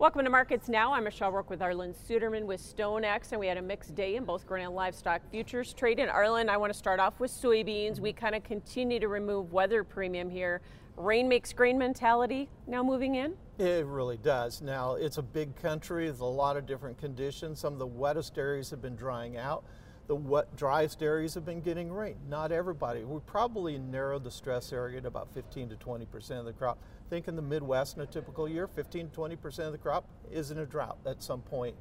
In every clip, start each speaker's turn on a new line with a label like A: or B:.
A: Welcome to Markets Now. I'm Michelle Rook with Arlan Suderman with StoneX, and we had a mixed day in both grain and livestock futures trade. And Arlan, I want to start off with soybeans. We kind of continue to remove weather premium here. Rain makes grain mentality now moving in?
B: It really does. Now, it's a big country, there's a lot of different conditions. Some of the wettest areas have been drying out the wet, driest areas have been getting rain. Not everybody. We probably narrowed the stress area to about 15 to 20 percent of the crop. Think in the Midwest in a typical year, 15 to 20 percent of the crop is in a drought at some point.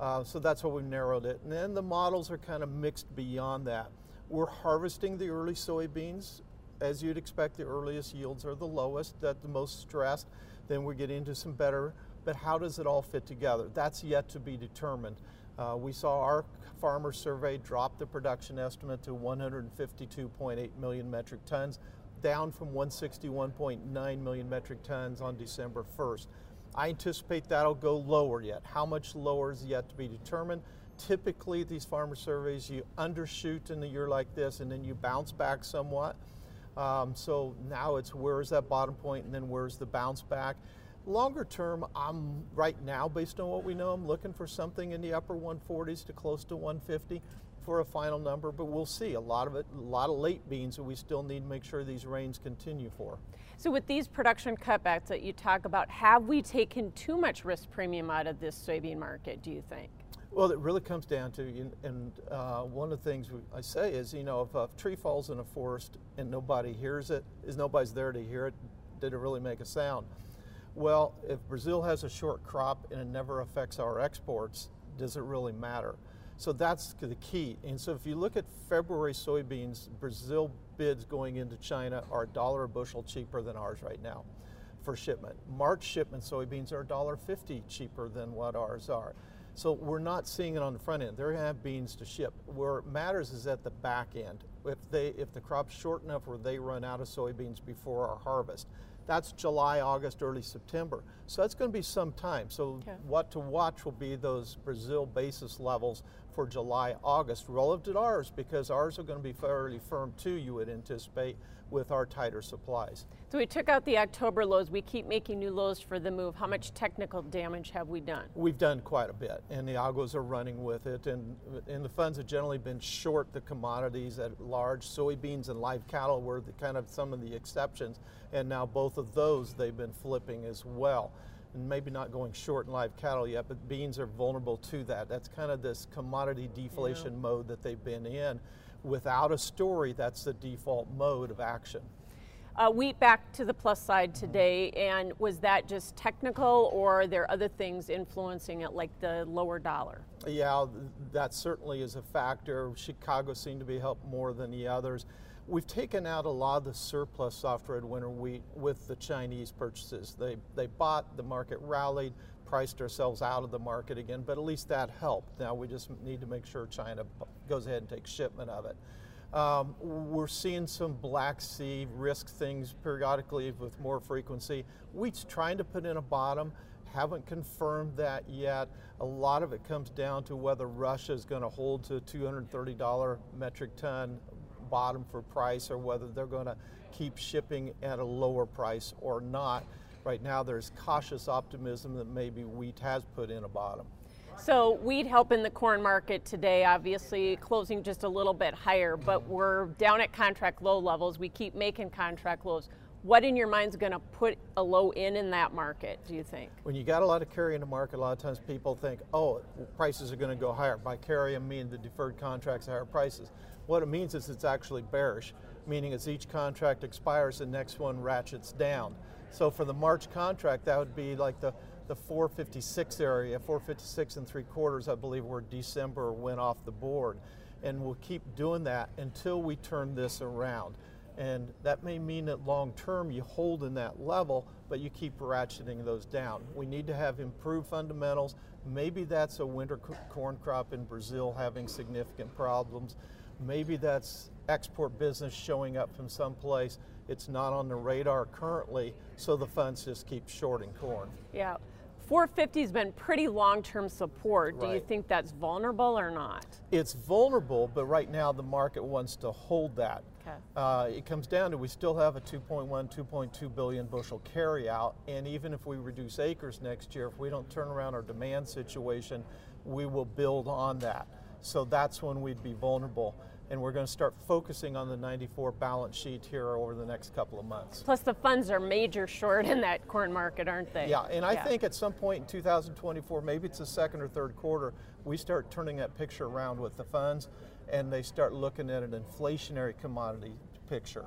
B: Uh, so that's why we've narrowed it. And then the models are kind of mixed beyond that. We're harvesting the early soybeans. As you'd expect, the earliest yields are the lowest, that the most stressed. Then we get into some better. But how does it all fit together? That's yet to be determined. Uh, we saw our farmer survey drop the production estimate to 152.8 million metric tons, down from 161.9 million metric tons on December 1st. I anticipate that'll go lower yet. How much lower is yet to be determined. Typically, these farmer surveys, you undershoot in a year like this and then you bounce back somewhat. Um, so now it's where's that bottom point and then where's the bounce back. Longer term, I'm right now, based on what we know, I'm looking for something in the upper 140s to close to 150 for a final number, but we'll see. A lot of it, a lot of late beans that we still need to make sure these rains continue for.
A: So with these production cutbacks that you talk about, have we taken too much risk premium out of this soybean market, do you think?
B: Well, it really comes down to, and uh, one of the things I say is, you know, if a tree falls in a forest and nobody hears it, is nobody's there to hear it, did it really make a sound? Well, if Brazil has a short crop and it never affects our exports, does it really matter? So that's the key. And so if you look at February soybeans, Brazil bids going into China are a dollar a bushel cheaper than ours right now for shipment. March shipment soybeans are $1.50 cheaper than what ours are. So we're not seeing it on the front end. They have beans to ship. Where it matters is at the back end. If they if the crop's short enough where they run out of soybeans before our harvest, that's July, August, early September. So that's going to be some time. So okay. what to watch will be those Brazil basis levels for July, August relative to ours because ours are going to be fairly firm too, you would anticipate, with our tighter supplies.
A: So we took out the October lows. We keep making new lows for the move. How much technical damage have we done?
B: We've done quite a bit, and the algos are running with it. And, and the funds have generally been short the commodities at large. Soybeans and live cattle were the, kind of some of the exceptions, and now both of those they've been flipping as well and maybe not going short in live cattle yet, but beans are vulnerable to that. That's kind of this commodity deflation yeah. mode that they've been in. Without a story, that's the default mode of action.
A: Uh, wheat back to the plus side today, and was that just technical, or are there other things influencing it, like the lower dollar?
B: Yeah, that certainly is a factor. Chicago seemed to be helped more than the others. We've taken out a lot of the surplus soft red winter wheat with the Chinese purchases. They, they bought, the market rallied, priced ourselves out of the market again, but at least that helped. Now we just need to make sure China goes ahead and takes shipment of it. Um, we're seeing some Black Sea risk things periodically with more frequency. Wheat's trying to put in a bottom, haven't confirmed that yet. A lot of it comes down to whether Russia is going to hold to $230 metric ton bottom for price or whether they're going to keep shipping at a lower price or not. Right now, there's cautious optimism that maybe wheat has put in a bottom.
A: So wheat helping the corn market today, obviously closing just a little bit higher, but we're down at contract low levels. We keep making contract lows. What in your mind is going to put a low in in that market, do you think?
B: When you got a lot of carry in the market, a lot of times people think, oh, prices are going to go higher. By carry, I mean the deferred contracts, higher prices. What it means is it's actually bearish, meaning as each contract expires, the next one ratchets down. So for the March contract, that would be like the, the 456 area, 456 and three quarters, I believe, where December went off the board. And we'll keep doing that until we turn this around. And that may mean that long term you hold in that level, but you keep ratcheting those down. We need to have improved fundamentals. Maybe that's a winter corn crop in Brazil having significant problems. Maybe that's export business showing up from someplace. It's not on the radar currently, so the funds just keep shorting corn.
A: Yeah. 450 has been pretty long-term support. Right. Do you think that's vulnerable or not?
B: It's vulnerable, but right now the market wants to hold that.
A: Okay.
B: Uh, it comes down to we still have a 2.1, 2.2 billion bushel carryout, and even if we reduce acres next year, if we don't turn around our demand situation, we will build on that. So that's when we'd be vulnerable and we're going to start focusing on the 94 balance sheet here over the next couple of months.
A: Plus, the funds are major short in that corn market, aren't they?
B: Yeah, and I yeah. think at some point in 2024, maybe it's the second or third quarter, we start turning that picture around with the funds and they start looking at an inflationary commodity picture.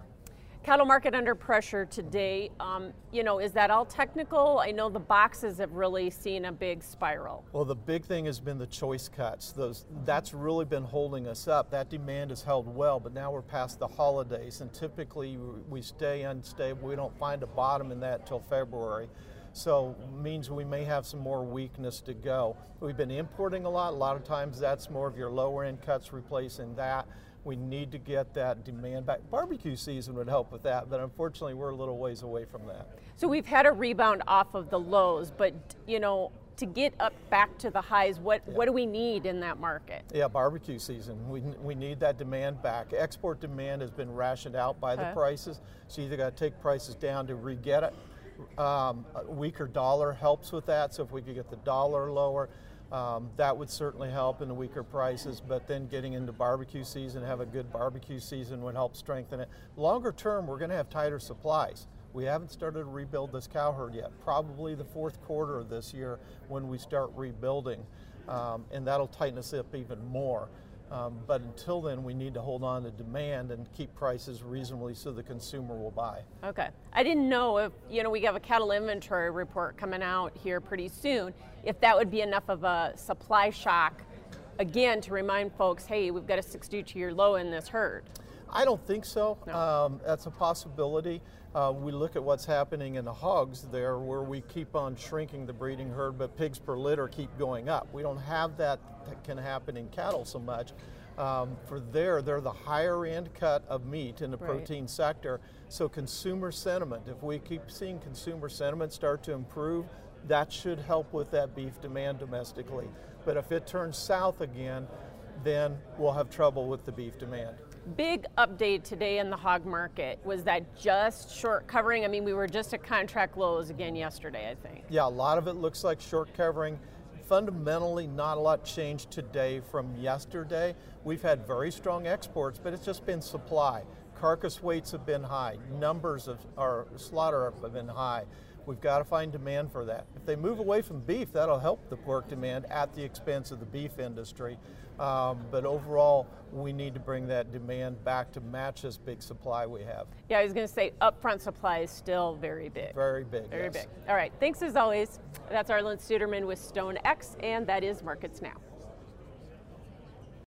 A: Cattle market under pressure today. Um, you know, is that all technical? I know the boxes have really seen a big spiral.
B: Well, the big thing has been the choice cuts. Those that's really been holding us up. That demand has held well, but now we're past the holidays, and typically we stay unstable. We don't find a bottom in that until February. So means we may have some more weakness to go. We've been importing a lot. A lot of times that's more of your lower end cuts replacing that. We need to get that demand back. Barbecue season would help with that, but unfortunately, we're a little ways away from that.
A: So we've had a rebound off of the lows, but you know, to get up back to the highs, what, yeah. what do we need in that market?
B: Yeah, barbecue season. We, we need that demand back. Export demand has been rationed out by okay. the prices, so you either got to take prices down to re-get it. Um, a weaker dollar helps with that, so if we could get the dollar lower, um, that would certainly help in the weaker prices, but then getting into barbecue season, have a good barbecue season would help strengthen it. Longer term, we're going to have tighter supplies. We haven't started to rebuild this cow herd yet. Probably the fourth quarter of this year when we start rebuilding, um, and that'll tighten us up even more. Um, but until then, we need to hold on to demand and keep prices reasonably so the consumer will buy.
A: Okay. I didn't know if, you know, we have a cattle inventory report coming out here pretty soon, if that would be enough of a supply shock, again, to remind folks, hey, we've got a 62 year low in this herd.
B: I don't think so. No. Um, that's a possibility. Uh, we look at what's happening in the hogs there where we keep on shrinking the breeding herd, but pigs per litter keep going up. We don't have that that can happen in cattle so much. Um, for there, they're the higher end cut of meat in the right. protein sector. So consumer sentiment, if we keep seeing consumer sentiment start to improve, that should help with that beef demand domestically. But if it turns south again, then we'll have trouble with the beef demand.
A: Big update today in the hog market. Was that just short covering? I mean, we were just at contract lows again yesterday, I think.
B: Yeah, a lot of it looks like short covering. Fundamentally, not a lot changed today from yesterday. We've had very strong exports, but it's just been supply. Carcass weights have been high, numbers of our slaughter have been high. We've got to find demand for that. If they move away from beef, that'll help the pork demand at the expense of the beef industry. Um, but overall, we need to bring that demand back to match this big supply we have.
A: Yeah, I was going to say upfront supply is still very big.
B: Very big.
A: Very
B: yes.
A: big. All right. Thanks as always. That's Arlan Suderman with StoneX, and that is Markets Now.